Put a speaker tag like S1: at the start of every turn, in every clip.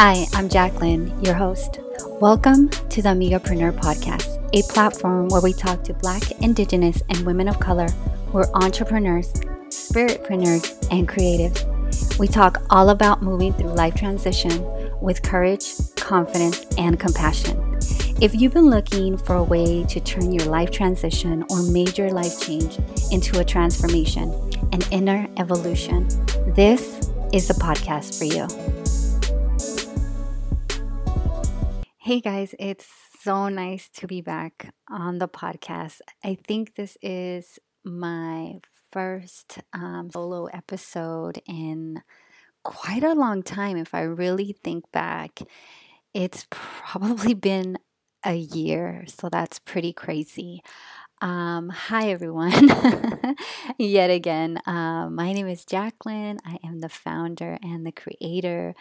S1: Hi, I'm Jacqueline, your host. Welcome to the Amigapreneur Podcast, a platform where we talk to Black, Indigenous, and women of color who are entrepreneurs, spiritpreneurs, and creatives. We talk all about moving through life transition with courage, confidence, and compassion. If you've been looking for a way to turn your life transition or major life change into a transformation, an inner evolution, this is the podcast for you. Hey guys, it's so nice to be back on the podcast. I think this is my first um, solo episode in quite a long time. If I really think back, it's probably been a year, so that's pretty crazy. Um, hi, everyone. Yet again, uh, my name is Jacqueline. I am the founder and the creator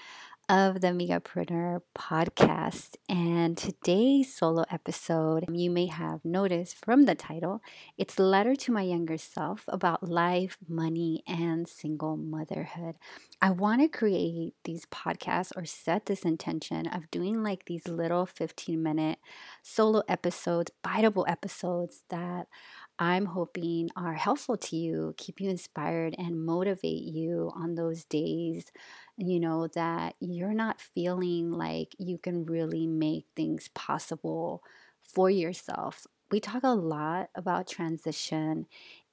S1: of the Amigapreneur podcast. And today's solo episode, you may have noticed from the title, it's letter to my younger self about life, money, and single motherhood. I want to create these podcasts or set this intention of doing like these little 15 minute solo episodes, biteable episodes that I'm hoping are helpful to you, keep you inspired, and motivate you on those days, you know, that you're not feeling like you can really make things possible for yourself. We talk a lot about transition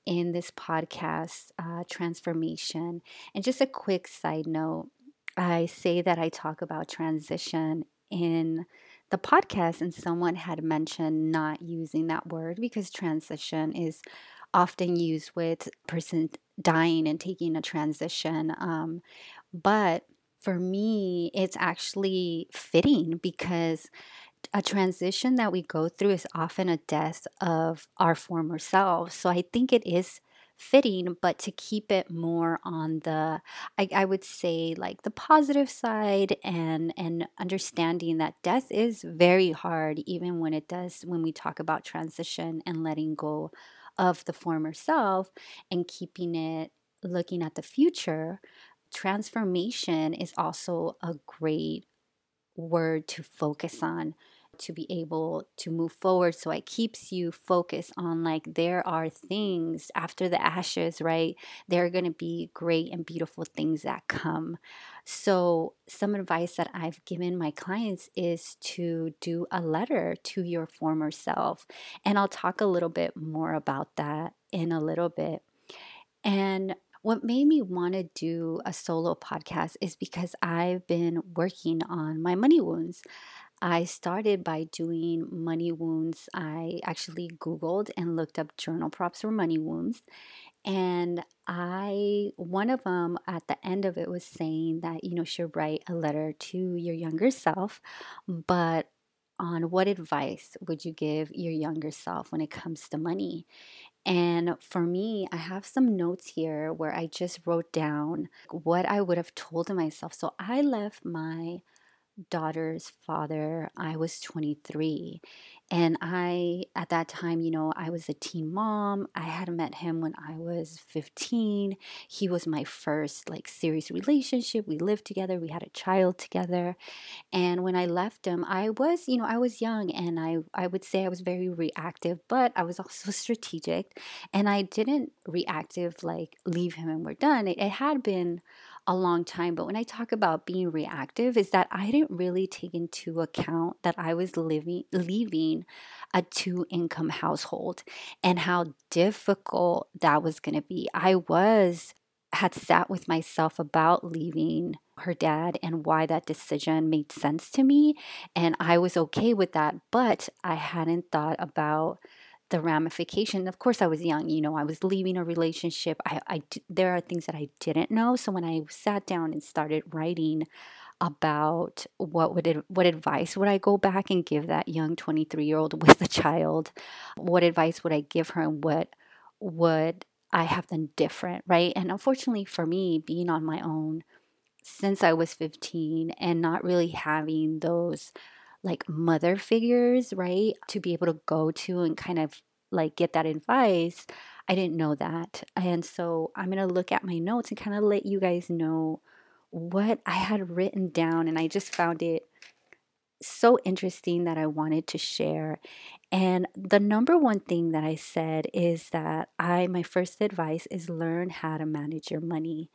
S1: in this podcast, uh, transformation. And just a quick side note I say that I talk about transition in the podcast and someone had mentioned not using that word because transition is often used with person dying and taking a transition um, but for me it's actually fitting because a transition that we go through is often a death of our former selves. So i think it is fitting, but to keep it more on the, I, I would say, like the positive side and and understanding that death is very hard, even when it does when we talk about transition and letting go of the former self and keeping it looking at the future. Transformation is also a great word to focus on to be able to move forward. So it keeps you focused on like there are things after the ashes, right? There are going to be great and beautiful things that come. So, some advice that I've given my clients is to do a letter to your former self. And I'll talk a little bit more about that in a little bit. And what made me want to do a solo podcast is because I've been working on my money wounds. I started by doing money wounds. I actually Googled and looked up journal prompts for money wounds. And I, one of them at the end of it was saying that, you know, should write a letter to your younger self, but on what advice would you give your younger self when it comes to money? And for me, I have some notes here where I just wrote down what I would have told myself. So I left my daughter's father, I was 23. And I, at that time, you know, I was a teen mom. I had met him when I was 15. He was my first like serious relationship. We lived together, we had a child together. And when I left him, I was, you know, I was young and I, I would say I was very reactive, but I was also strategic. And I didn't reactive like leave him and we're done. It, it had been a long time. But when I talk about being reactive, is that I didn't really take into account that I was living leaving a two income household and how difficult that was going to be. I was had sat with myself about leaving her dad and why that decision made sense to me and I was okay with that but I hadn't thought about the ramification. Of course, I was young. You know, I was leaving a relationship. I, I, there are things that I didn't know. So when I sat down and started writing about what would it, what advice would I go back and give that young 23 year old with a child? What advice would I give her, and what would I have done different, right? And unfortunately for me, being on my own since I was 15 and not really having those like mother figures, right? To be able to go to and kind of like get that advice. I didn't know that. And so I'm going to look at my notes and kind of let you guys know what I had written down, and I just found it so interesting that I wanted to share. And the number one thing that I said is that I, my first advice is learn how to manage your money.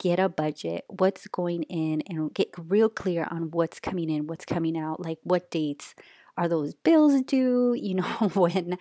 S1: Get a budget, what's going in, and get real clear on what's coming in, what's coming out, like what dates are those bills due? You know, when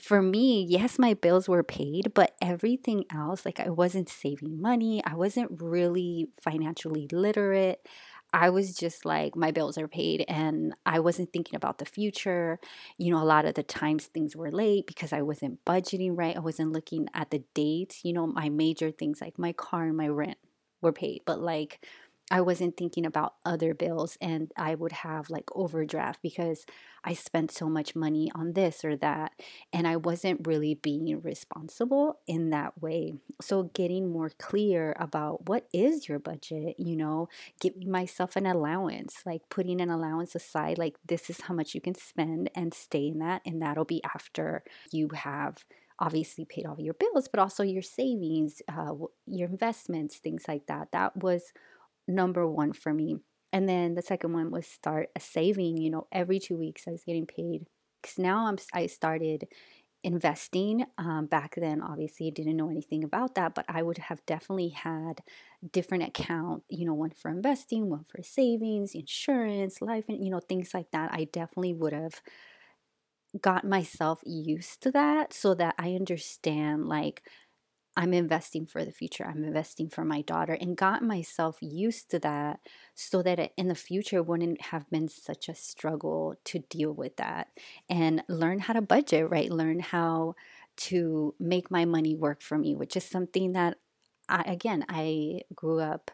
S1: for me, yes, my bills were paid, but everything else, like I wasn't saving money, I wasn't really financially literate. I was just like, my bills are paid, and I wasn't thinking about the future. You know, a lot of the times things were late because I wasn't budgeting right. I wasn't looking at the dates. You know, my major things like my car and my rent were paid, but like I wasn't thinking about other bills and I would have like overdraft because I spent so much money on this or that. And I wasn't really being responsible in that way. So, getting more clear about what is your budget, you know, giving myself an allowance, like putting an allowance aside, like this is how much you can spend and stay in that. And that'll be after you have obviously paid all your bills, but also your savings, uh, your investments, things like that. That was number one for me. And then the second one was start a saving. You know, every two weeks I was getting paid because now I'm I started investing. Um, back then, obviously, I didn't know anything about that, but I would have definitely had different account. You know, one for investing, one for savings, insurance, life, and you know things like that. I definitely would have got myself used to that so that I understand like I'm investing for the future. I'm investing for my daughter and got myself used to that so that in the future wouldn't have been such a struggle to deal with that and learn how to budget, right? Learn how to make my money work for me, which is something that I, again, I grew up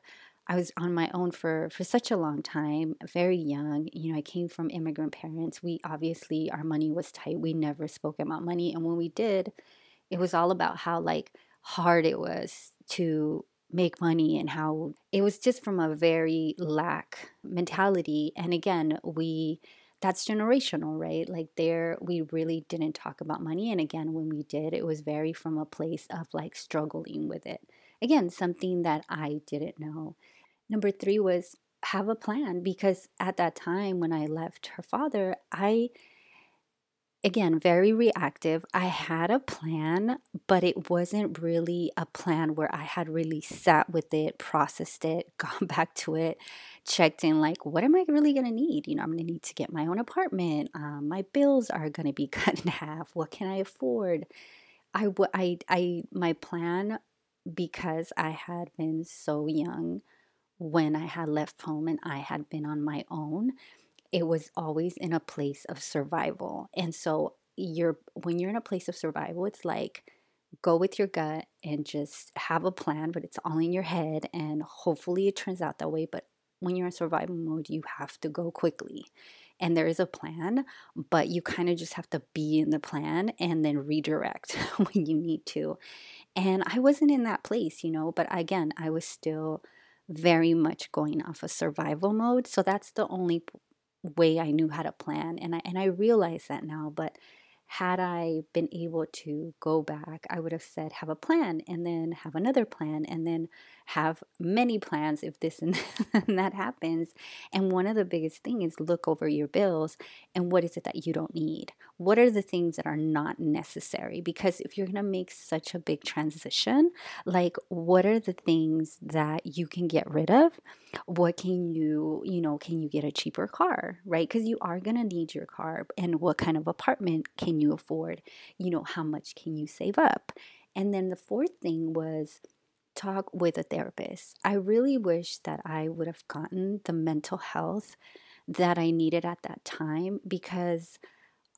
S1: I was on my own for for such a long time, very young. You know, I came from immigrant parents. We obviously our money was tight. We never spoke about money, and when we did, it was all about how like hard it was to make money and how it was just from a very lack mentality and again we that's generational right like there we really didn't talk about money and again when we did it was very from a place of like struggling with it again something that i didn't know number 3 was have a plan because at that time when i left her father i again, very reactive. I had a plan, but it wasn't really a plan where I had really sat with it, processed it, gone back to it, checked in like, what am I really going to need? You know, I'm going to need to get my own apartment. Um, my bills are going to be cut in half. What can I afford? I, I, I, my plan, because I had been so young when I had left home and I had been on my own it was always in a place of survival. And so you're when you're in a place of survival, it's like go with your gut and just have a plan, but it's all in your head and hopefully it turns out that way, but when you're in survival mode, you have to go quickly. And there is a plan, but you kind of just have to be in the plan and then redirect when you need to. And I wasn't in that place, you know, but again, I was still very much going off a of survival mode. So that's the only way I knew how to plan. And I, and I realize that now, but had I been able to go back, I would have said, have a plan and then have another plan and then have many plans if this and that happens. And one of the biggest things is look over your bills and what is it that you don't need? What are the things that are not necessary? Because if you're going to make such a big transition, like what are the things that you can get rid of? What can you, you know, can you get a cheaper car, right? Because you are going to need your car. And what kind of apartment can you afford? You know, how much can you save up? And then the fourth thing was, talk with a therapist. I really wish that I would have gotten the mental health that I needed at that time because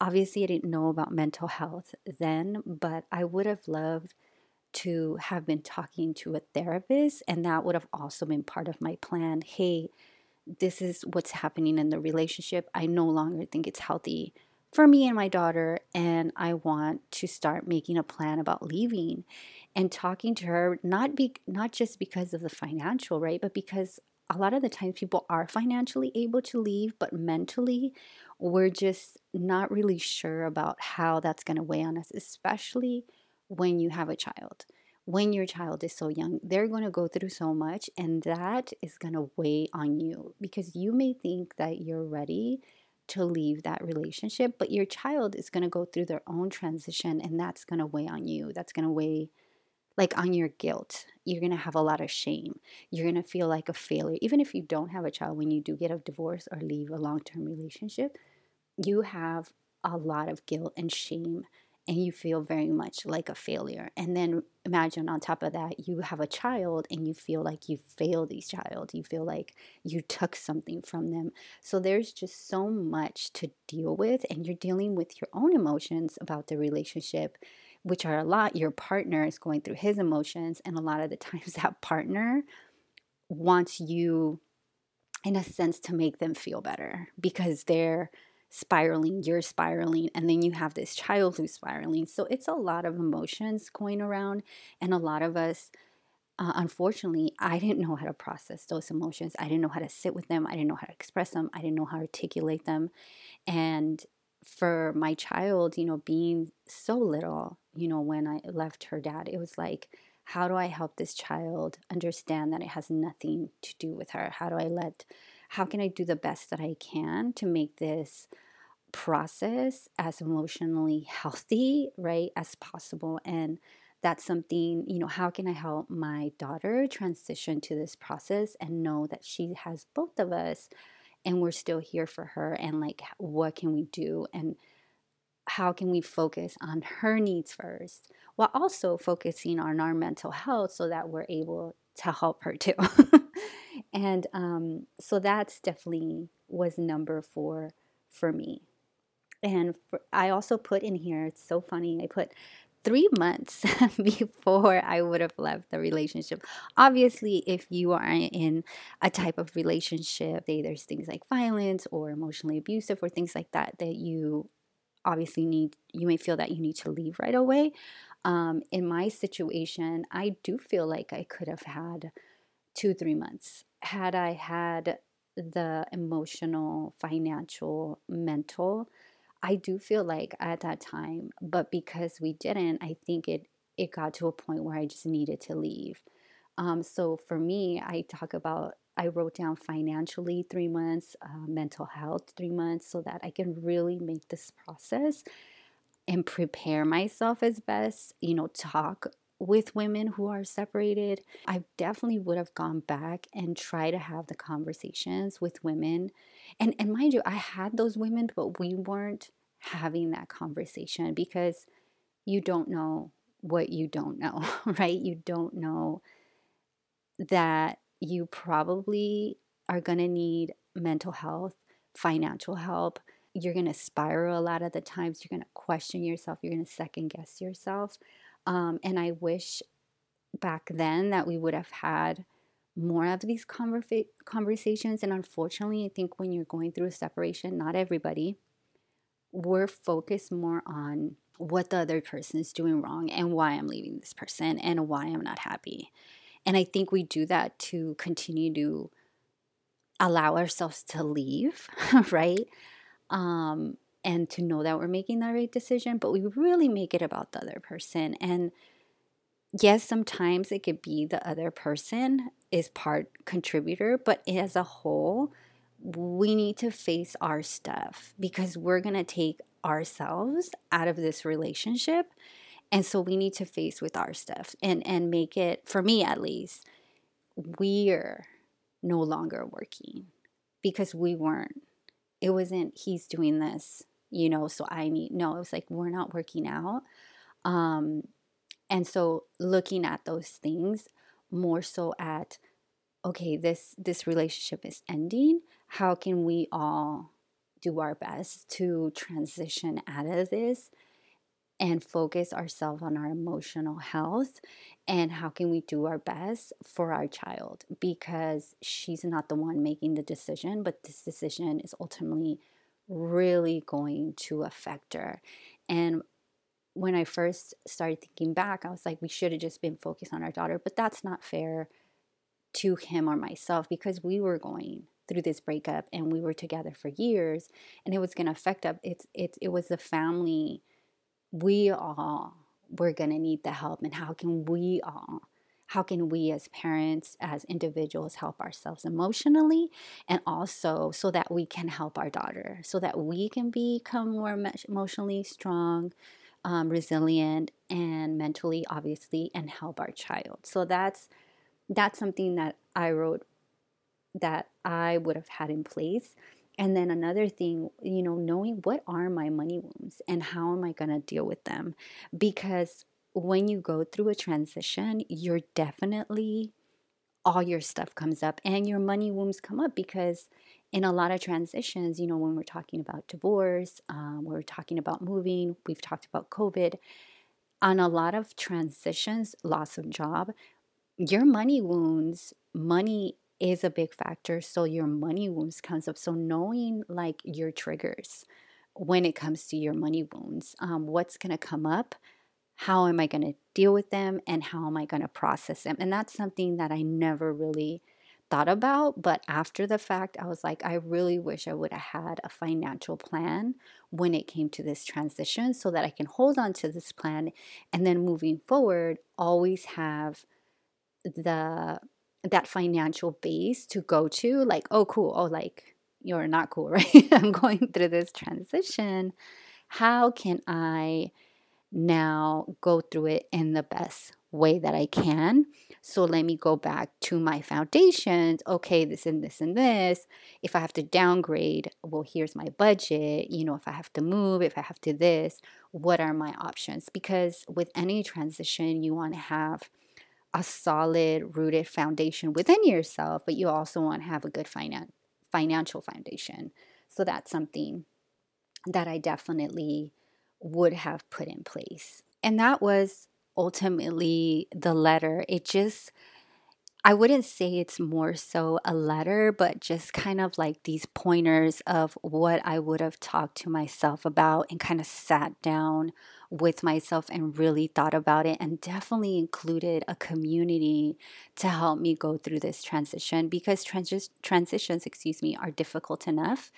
S1: obviously I didn't know about mental health then, but I would have loved to have been talking to a therapist, and that would have also been part of my plan. Hey, this is what's happening in the relationship. I no longer think it's healthy for me and my daughter, and I want to start making a plan about leaving and talking to her not be not just because of the financial right but because a lot of the times people are financially able to leave but mentally we're just not really sure about how that's going to weigh on us especially when you have a child. When your child is so young, they're going to go through so much, and that is going to weigh on you because you may think that you're ready to leave that relationship, but your child is going to go through their own transition, and that's going to weigh on you. That's going to weigh like on your guilt. You're going to have a lot of shame. You're going to feel like a failure. Even if you don't have a child, when you do get a divorce or leave a long term relationship, you have a lot of guilt and shame and you feel very much like a failure. And then imagine on top of that, you have a child and you feel like you failed these child. You feel like you took something from them. So there's just so much to deal with, and you're dealing with your own emotions about the relationship, which are a lot. Your partner is going through his emotions, and a lot of the times that partner wants you in a sense to make them feel better because they're spiraling, you're spiraling, and then you have this child who's spiraling. So it's a lot of emotions going around, and a lot of us. Uh, unfortunately, I didn't know how to process those emotions. I didn't know how to sit with them. I didn't know how to express them. I didn't know how to articulate them. And for my child, you know, being so little, you know, when I left her dad, it was like, how do I help this child understand that it has nothing to do with her? How do I let how can I do the best that I can to make this process as emotionally healthy, right, as possible? And that's something, you know, how can I help my daughter transition to this process and know that she has both of us and we're still here for her? And like, what can we do? And how can we focus on her needs first while also focusing on our mental health so that we're able to help her too? and um, so that's definitely was number four for me. And for, I also put in here, it's so funny, I put three months before I would have left the relationship. Obviously, if you are in a type of relationship, there's things like violence or emotionally abusive or things like that that you obviously need, you may feel that you need to leave right away. Um, in my situation, I do feel like I could have had two, three months had I had the emotional, financial, mental, I do feel like at that time, but because we didn't, I think it it got to a point where I just needed to leave. Um, so for me, I talk about I wrote down financially three months, uh, mental health three months, so that I can really make this process and prepare myself as best. You know, talk with women who are separated, I definitely would have gone back and try to have the conversations with women. And and mind you, I had those women, but we weren't having that conversation because you don't know what you don't know, right? You don't know that you probably are going to need mental health, financial help. You're going to spiral a lot of the times. You're going to question yourself. You're going to second guess yourself. Um, and I wish back then that we would have had more of these conversa- conversations. And unfortunately, I think when you're going through a separation, not everybody, we're focused more on what the other person is doing wrong and why I'm leaving this person and why I'm not happy. And I think we do that to continue to allow ourselves to leave, right? Um, and to know that we're making the right decision, but we really make it about the other person. And yes, sometimes it could be the other person is part contributor, but as a whole, we need to face our stuff because we're going to take ourselves out of this relationship. And so we need to face with our stuff and and make it for me at least we're no longer working because we weren't it wasn't he's doing this you know so i need no it was like we're not working out. Um and so looking at those things more so at okay this this relationship is ending. How can we all do our best to transition out of this and focus ourselves on our emotional health and how can we do our best for our child because she's not the one making the decision but this decision is ultimately really going to affect her. And when I first started thinking back, I was like, we should have just been focused on our daughter, but that's not fair to him or myself because we were going through this breakup and we were together for years and it was going to affect us. It's, it, it was the family. We all we're going to need the help and how can we all how can we as parents as individuals help ourselves emotionally and also so that we can help our daughter so that we can become more emotionally strong um, resilient and mentally obviously and help our child. So that's that's something that i wrote that i would have had in place and then another thing, you know, knowing what are my money wounds and how am I going to deal with them? Because when you go through a transition, you're definitely all your stuff comes up and your money wounds come up because in a lot of transitions, you know, when we're talking about divorce, um, we're talking about moving, we've talked about COVID, on a lot of transitions, loss of job, your money wounds, money is a big factor. So your money wounds comes up. So knowing like your triggers when it comes to your money wounds, um, what's going to come up, how am I going to deal with them, and how am I going to process them? And that's something that I never really thought about. But after the fact, I was like, I really wish I would have had a financial plan when it came to this transition so that I can hold on to this plan and then moving forward, always have the that financial base to go to like oh cool oh like you're not cool right? I'm going through this transition. How can i now go through it in the best way that i can? So let me go back to my foundations. Okay this and this and this. If i have to downgrade well here's my budget. You know if i have to move if i have to this what are my options? Because with any transition you want to have a solid rooted foundation within yourself, but you also want to have a good finan- financial foundation. So that's something that I definitely would have put in place. And that was ultimately the letter. It just I wouldn't say it's more so a letter, but just kind of like these pointers of what I would have talked to myself about and kind of sat down with myself and really thought about it and definitely included a community to help me go through this transition because trans- transitions, excuse me, are difficult enough.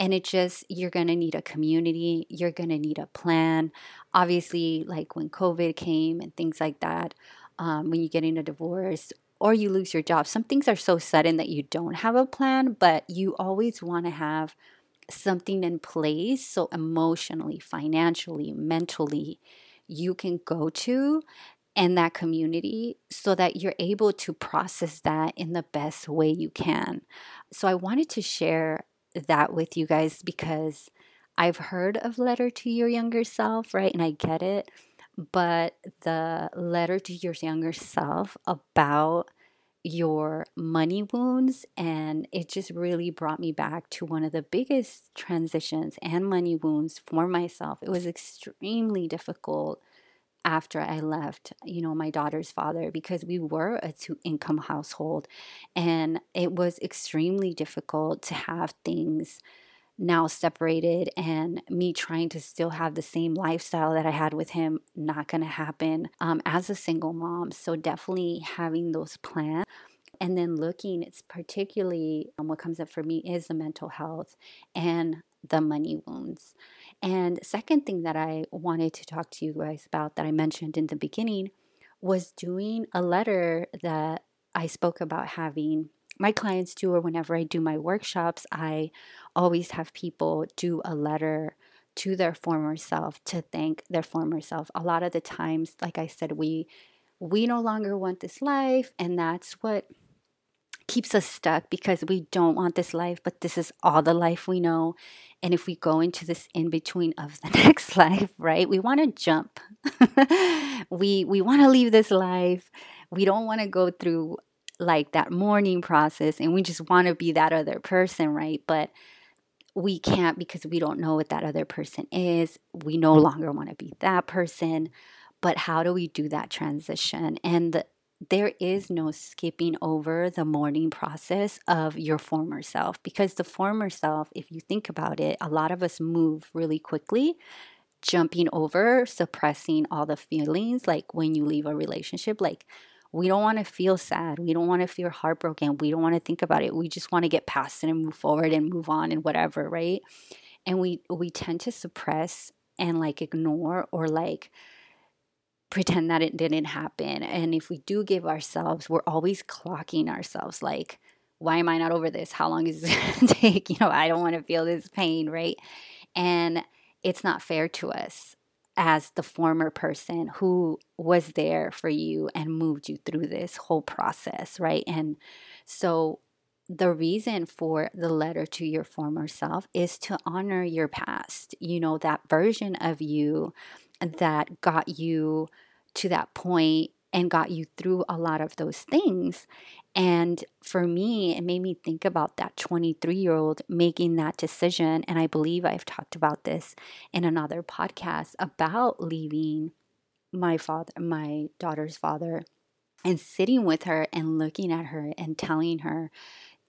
S1: And it just, you're going to need a community, you're going to need a plan. Obviously, like when COVID came and things like that, um, when you're getting a divorce or you lose your job. Some things are so sudden that you don't have a plan, but you always want to have something in place so emotionally, financially, mentally, you can go to and that community so that you're able to process that in the best way you can. So I wanted to share that with you guys because I've heard of letter to your younger self, right? And I get it but the letter to your younger self about your money wounds and it just really brought me back to one of the biggest transitions and money wounds for myself. It was extremely difficult after i left you know my daughter's father because we were a two income household and it was extremely difficult to have things now separated and me trying to still have the same lifestyle that I had with him not going to happen um, as a single mom. So definitely having those plans. And then looking, it's particularly um, what comes up for me is the mental health and the money wounds. And second thing that I wanted to talk to you guys about that I mentioned in the beginning was doing a letter that I spoke about having my clients do, or whenever I do my workshops, I always have people do a letter to their former self to thank their former self. A lot of the times, like I said, we we no longer want this life, and that's what keeps us stuck because we don't want this life, but this is all the life we know. And if we go into this in between of the next life, right? We want to jump. we we want to leave this life. We don't want to go through like that mourning process and we just want to be that other person, right? But we can't because we don't know what that other person is. We no mm. longer want to be that person. But how do we do that transition? And the, there is no skipping over the mourning process of your former self because the former self, if you think about it, a lot of us move really quickly, jumping over, suppressing all the feelings. Like when you leave a relationship, like we don't want to feel sad. We don't want to feel heartbroken. We don't want to think about it. We just want to get past it and move forward and move on and whatever, right? And we we tend to suppress and like ignore or like pretend that it didn't happen. And if we do give ourselves, we're always clocking ourselves like, why am I not over this? How long is it going to take? You know, I don't want to feel this pain, right? And it's not fair to us as the former person who was there for you and moved you through this whole process, right? And so the reason for the letter to your former self is to honor your past, you know, that version of you that got you to that point and got you through a lot of those things. And for me, it made me think about that 23 year old making that decision. And I believe I've talked about this in another podcast about leaving my father, my daughter's father, and sitting with her and looking at her and telling her,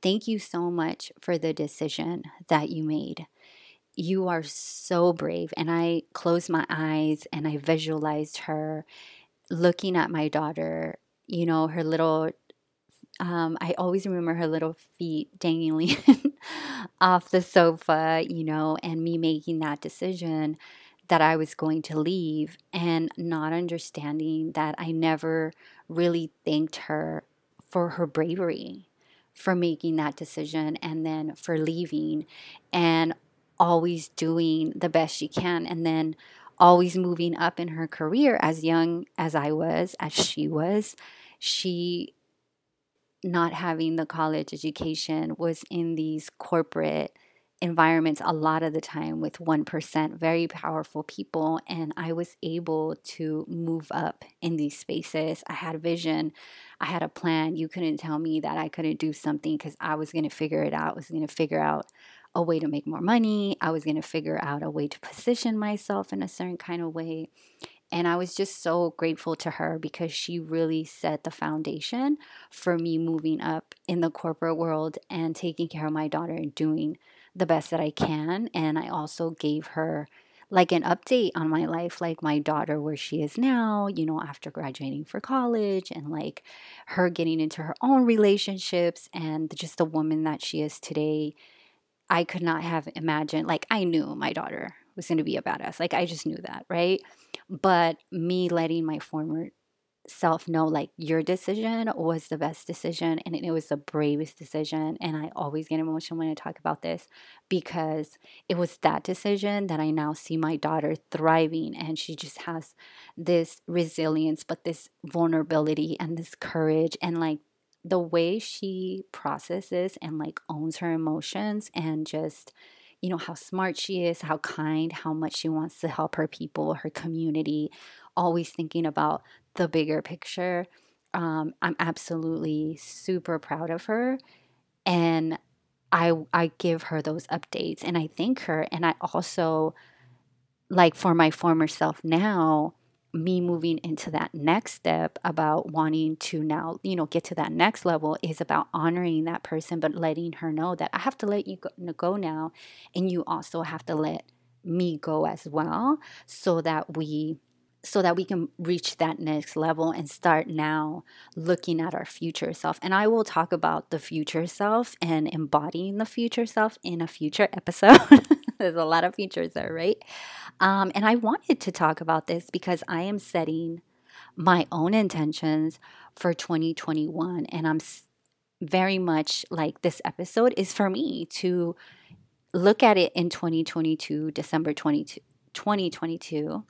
S1: Thank you so much for the decision that you made. You are so brave. And I closed my eyes and I visualized her looking at my daughter, you know, her little, um, I always remember her little feet dangling off the sofa, you know, and me making that decision that I was going to leave and not understanding that I never really thanked her for her bravery for making that decision and then for leaving and always doing the best she can. And then always moving up in her career as young as I was, as she was. She not having the college education was in these corporate environments a lot of the time with 1% very powerful people and I was able to move up in these spaces. I had a vision, I had a plan. You couldn't tell me that I couldn't do something cuz I was going to figure it out. I was going to figure out a way to make more money. I was going to figure out a way to position myself in a certain kind of way. And I was just so grateful to her because she really set the foundation for me moving up in the corporate world and taking care of my daughter and doing the best that I can. And I also gave her like an update on my life, like my daughter, where she is now, you know, after graduating for college and like her getting into her own relationships and just the woman that she is today. I could not have imagined, like, I knew my daughter was going to be a badass. Like, I just knew that, right? But me letting my former self know like your decision was the best decision and it was the bravest decision and i always get emotional when i talk about this because it was that decision that i now see my daughter thriving and she just has this resilience but this vulnerability and this courage and like the way she processes and like owns her emotions and just you know how smart she is how kind how much she wants to help her people her community always thinking about the bigger picture. Um, I'm absolutely super proud of her. And I I give her those updates and I thank her. And I also like for my former self now, me moving into that next step about wanting to now, you know, get to that next level is about honoring that person, but letting her know that I have to let you go, now. And you also have to let me go as well so that we so that we can reach that next level and start now looking at our future self. And I will talk about the future self and embodying the future self in a future episode. There's a lot of features there, right? Um, and I wanted to talk about this because I am setting my own intentions for 2021. And I'm very much like this episode is for me to look at it in 2022, December 22, 2022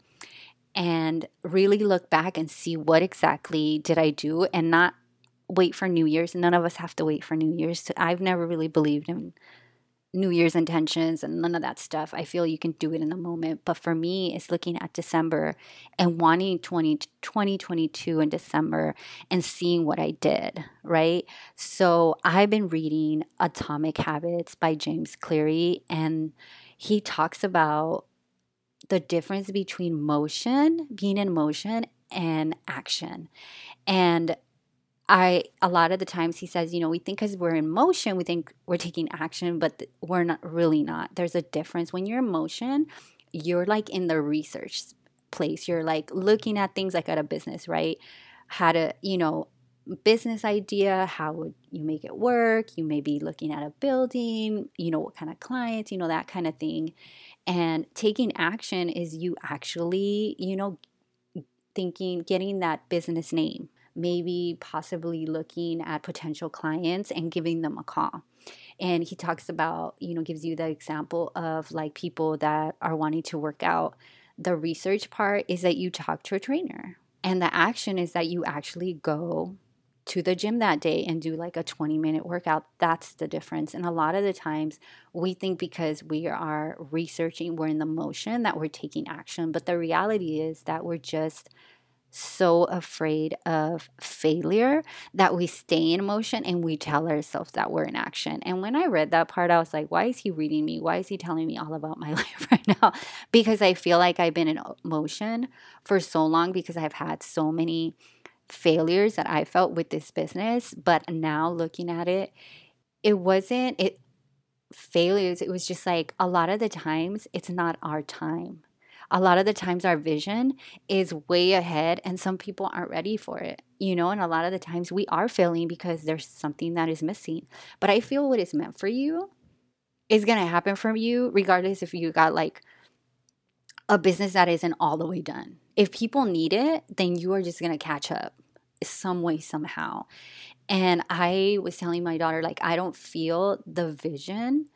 S1: and really look back and see what exactly did I do and not wait for New Year's. None of us have to wait for New Year's. I've never really believed in New Year's intentions and none of that stuff. I feel you can do it in the moment. But for me, it's looking at December and wanting 20, 2022 in December and seeing what I did, right? So I've been reading Atomic Habits by James Cleary, and he talks about the difference between motion, being in motion, and action. And I, a lot of the times he says, you know, we think because we're in motion, we think we're taking action, but we're not really not. There's a difference. When you're in motion, you're like in the research place. You're like looking at things like at a business, right? How to, you know, business idea, how would you make it work? You may be looking at a building, you know, what kind of clients, you know, that kind of thing. And taking action is you actually, you know, thinking, getting that business name, maybe possibly looking at potential clients and giving them a call. And he talks about, you know, gives you the example of like people that are wanting to work out. The research part is that you talk to a trainer, and the action is that you actually go to the gym that day and do like a 20 minute workout. That's the difference. And a lot of the times we think because we are researching, we're in the motion that we're taking action. But the reality is that we're just so afraid of failure that we stay in motion and we tell ourselves that we're in action. And when I read that part, I was like, why is he reading me? Why is he telling me all about my life right now? Because I feel like I've been in motion for so long because I've had so many failures that I felt with this business, but now looking at it, it wasn't it failures. It was just like a lot of the times it's not our time. A lot of the times our vision is way ahead and some people aren't ready for it. You know, and a lot of the times we are failing because there's something that is missing. But I feel what is meant for you is going to happen for you regardless if you got like a business that isn't all the way done. If people need it, then you are just going to catch up some way, somehow. And I was telling my daughter, like, I don't feel the vision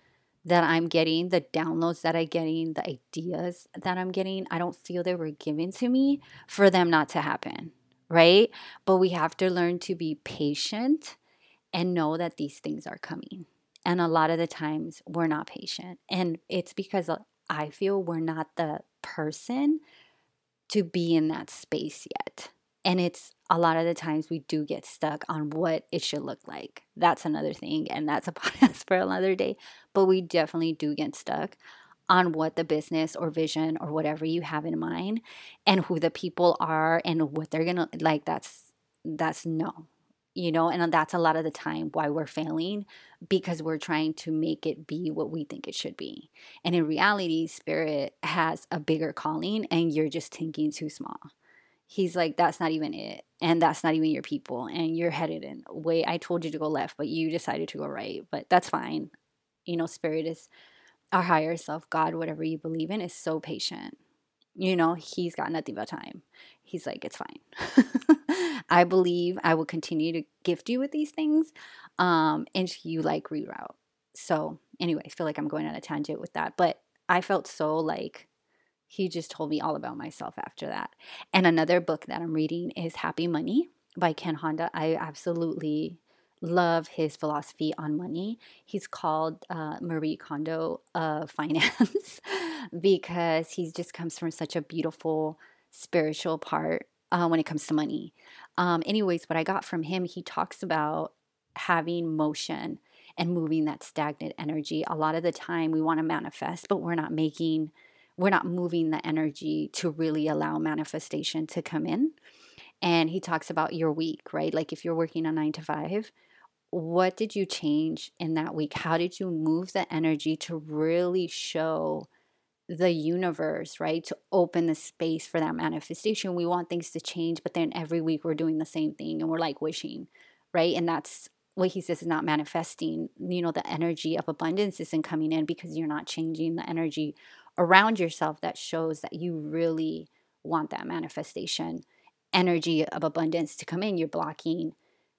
S1: that I'm getting, the downloads that I'm getting, the ideas that I'm getting. I don't feel they were given to me for them not to happen, right? But we have to learn to be patient and know that these things are coming. And a lot of the times we're not patient. And it's because uh, I feel we're not the person to be in that space yet. And it's a lot of the times we do get stuck on what it should look like. That's another thing. And that's a podcast for another day. But we definitely do get stuck on what the business or vision or whatever you have in mind and who the people are and what they're to like. That's, that's no, you know, and that's a lot of the time why we're failing because we're trying to make it be what we think it should be. And in reality, spirit has a bigger calling and you're just thinking too small he's like that's not even it and that's not even your people and you're headed in way i told you to go left but you decided to go right but that's fine. You know spirit is our higher self god whatever you believe in is so patient. You know he's got nothing but time. He's like it's fine. I believe i will continue to gift you with these things um until you like reroute. So anyway i feel like i'm going on a tangent with that but i felt so like he just told me all about myself after that. And another book that I'm reading is Happy Money by Ken Honda. I absolutely love his philosophy on money. He's called uh, Marie Kondo of finance because he just comes from such a beautiful spiritual part uh, when it comes to money. Um, anyways, what I got from him, he talks about having motion and moving that stagnant energy. A lot of the time, we want to manifest, but we're not making we're not moving the energy to really allow manifestation to come in. And he talks about your week, right? Like if you're working a nine to five, what did you change in that week? How did you move the energy to really show the universe, right? To open the space for that manifestation. We want things to change, but then every week we're doing the same thing and we're like wishing, right? And that's what he says is not manifesting. You know, the energy of abundance isn't coming in because you're not changing the energy around yourself that shows that you really want that manifestation energy of abundance to come in. You're blocking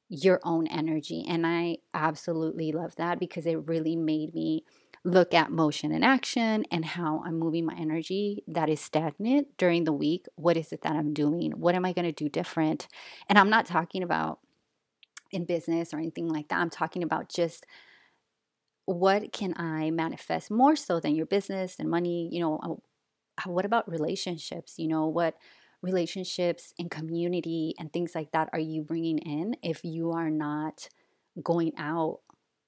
S1: your own energy. And I absolutely love that because it really made me look at motion and action and how I'm moving my energy that is stagnant during the week. What is it that I'm doing? What am I going to do different? And I'm not talking about in business or anything like that. I'm talking about just what can I manifest more so than your business and money? You know, uh, what about relationships? You know, what relationships and community and things like that are you bringing in if you are not going out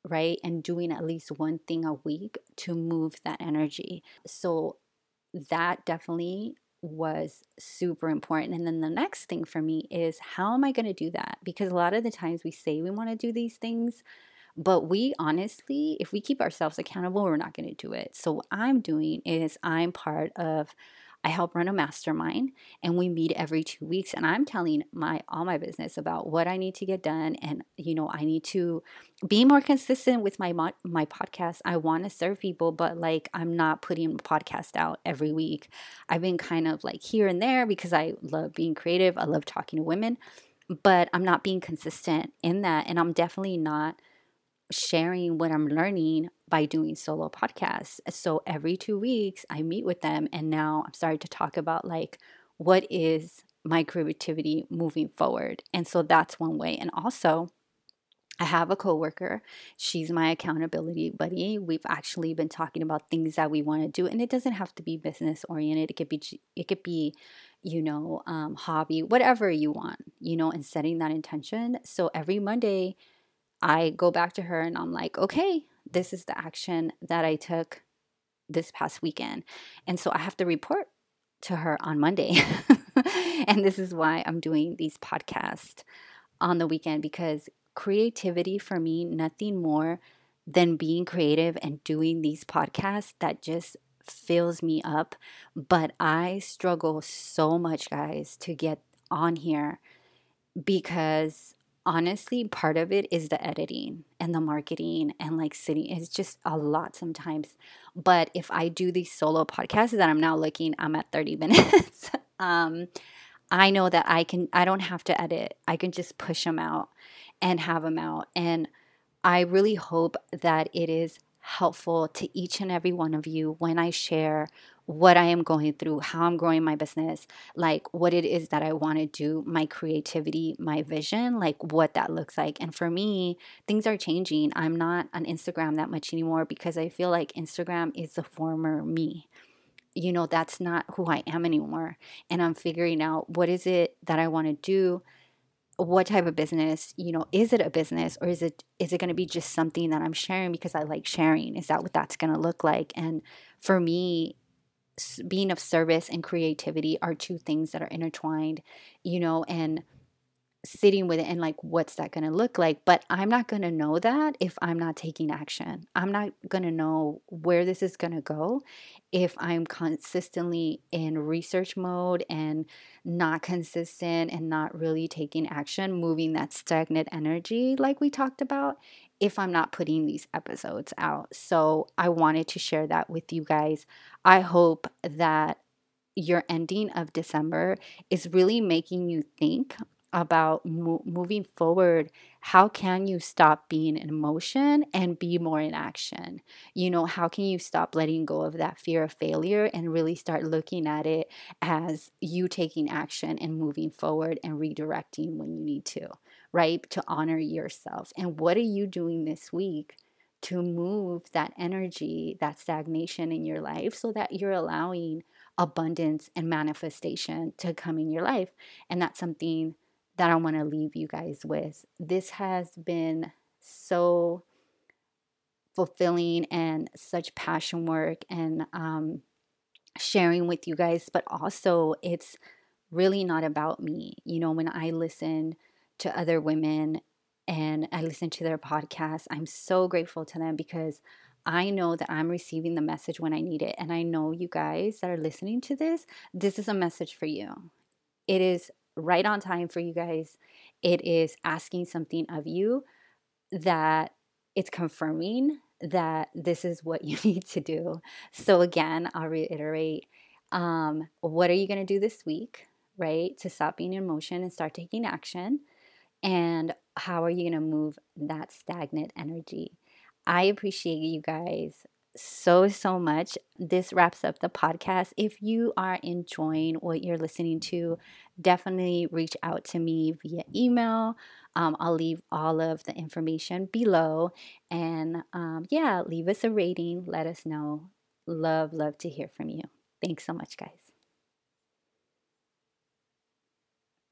S1: right and doing at least one thing a week to move that energy so that definitely was super important and then the next thing for me is how am i going to do that because a lot of the times we say we want to do these things but we honestly, if we keep ourselves accountable, we're not going to do it. So, what I'm doing is I'm part of, I help run a mastermind and we meet every 2 weeks and I'm telling my all my business about what I need to get done and you know, I need to be more consistent with my my podcast. I want to serve people, but like I'm not putting a podcast out every week. I've been kind of like here and there because I love being creative. I love talking to women, but I'm not being consistent in that and I'm definitely not sharing what I'm learning by doing solo podcasts. So every two weeks, I meet with them, and now I'm starting to talk about like what is my creativity moving forward. And so that's one way. And also, I have a coworker. She's my accountability buddy. We've actually been talking about things that we want to do, and it doesn't have to be business oriented. It could be, it could be, you know, um, hobby, whatever you want, you know, and setting that intention. So every Monday, I go back to her and I'm like, okay, this is the action that I took this past weekend. And so I have to report to her on Monday. and this is why I'm doing these podcasts on the weekend because creativity for me, nothing more than being creative and doing these podcasts that just fills me up. But I struggle so much, guys, to get on here because honestly, part of it is the editing and the marketing and like sitting. It's just a lot sometimes. But if I do these solo podcasts that I'm now looking, I'm at 30 minutes. um, I know that I can, I don't have to edit. I can just push them out and have them out. And I really hope that it is helpful to each and every one of you when I share what I am going through, how I'm growing my business, like what it is that I want to do, my creativity, my vision, like what that looks like. And for me, things are changing. I'm not on Instagram that much anymore because I feel like Instagram is the former me. You know, that's not who I am anymore. And I'm figuring out what is it that I want to do what type of business you know is it a business or is it is it going to be just something that i'm sharing because i like sharing is that what that's going to look like and for me being of service and creativity are two things that are intertwined, you know, and sitting with it and like what's that going to look like? But i'm not going to know that if i'm not taking action. I'm not going to know where this is going to go if i'm consistently in research mode and not consistent and not really taking action moving that stagnant energy like we talked about if I'm not putting these episodes out. So I wanted to share that with you guys. I hope that your ending of December is really making you think about mo- moving forward how can you stop being in emotion and be more in action you know how can you stop letting go of that fear of failure and really start looking at it as you taking action and moving forward and redirecting when you need to right to honor yourself and what are you doing this week to move that energy that stagnation in your life so that you're allowing abundance and manifestation to come in your life and that's something that I want to leave you guys with. This has been so fulfilling and such passion work and um, sharing with you guys, but also it's really not about me. You know, when I listen to other women and I listen to their podcasts, I'm so grateful to them because I know that I'm receiving the message when I need it. And I know you guys that are listening to this, this is a message for you. It is right on time for you guys. It is asking something of you that it's confirming that this is what you need to do. So, again, I'll reiterate um, what are you going to do this week, right? To stop being in motion and start taking action. And how are you going to move that stagnant energy? I appreciate you guys so, so much. This wraps up the podcast. If you are enjoying what you're listening to, definitely reach out to me via email. Um, I'll leave all of the information below. And um, yeah, leave us a rating. Let us know. Love, love to hear from you. Thanks so much, guys.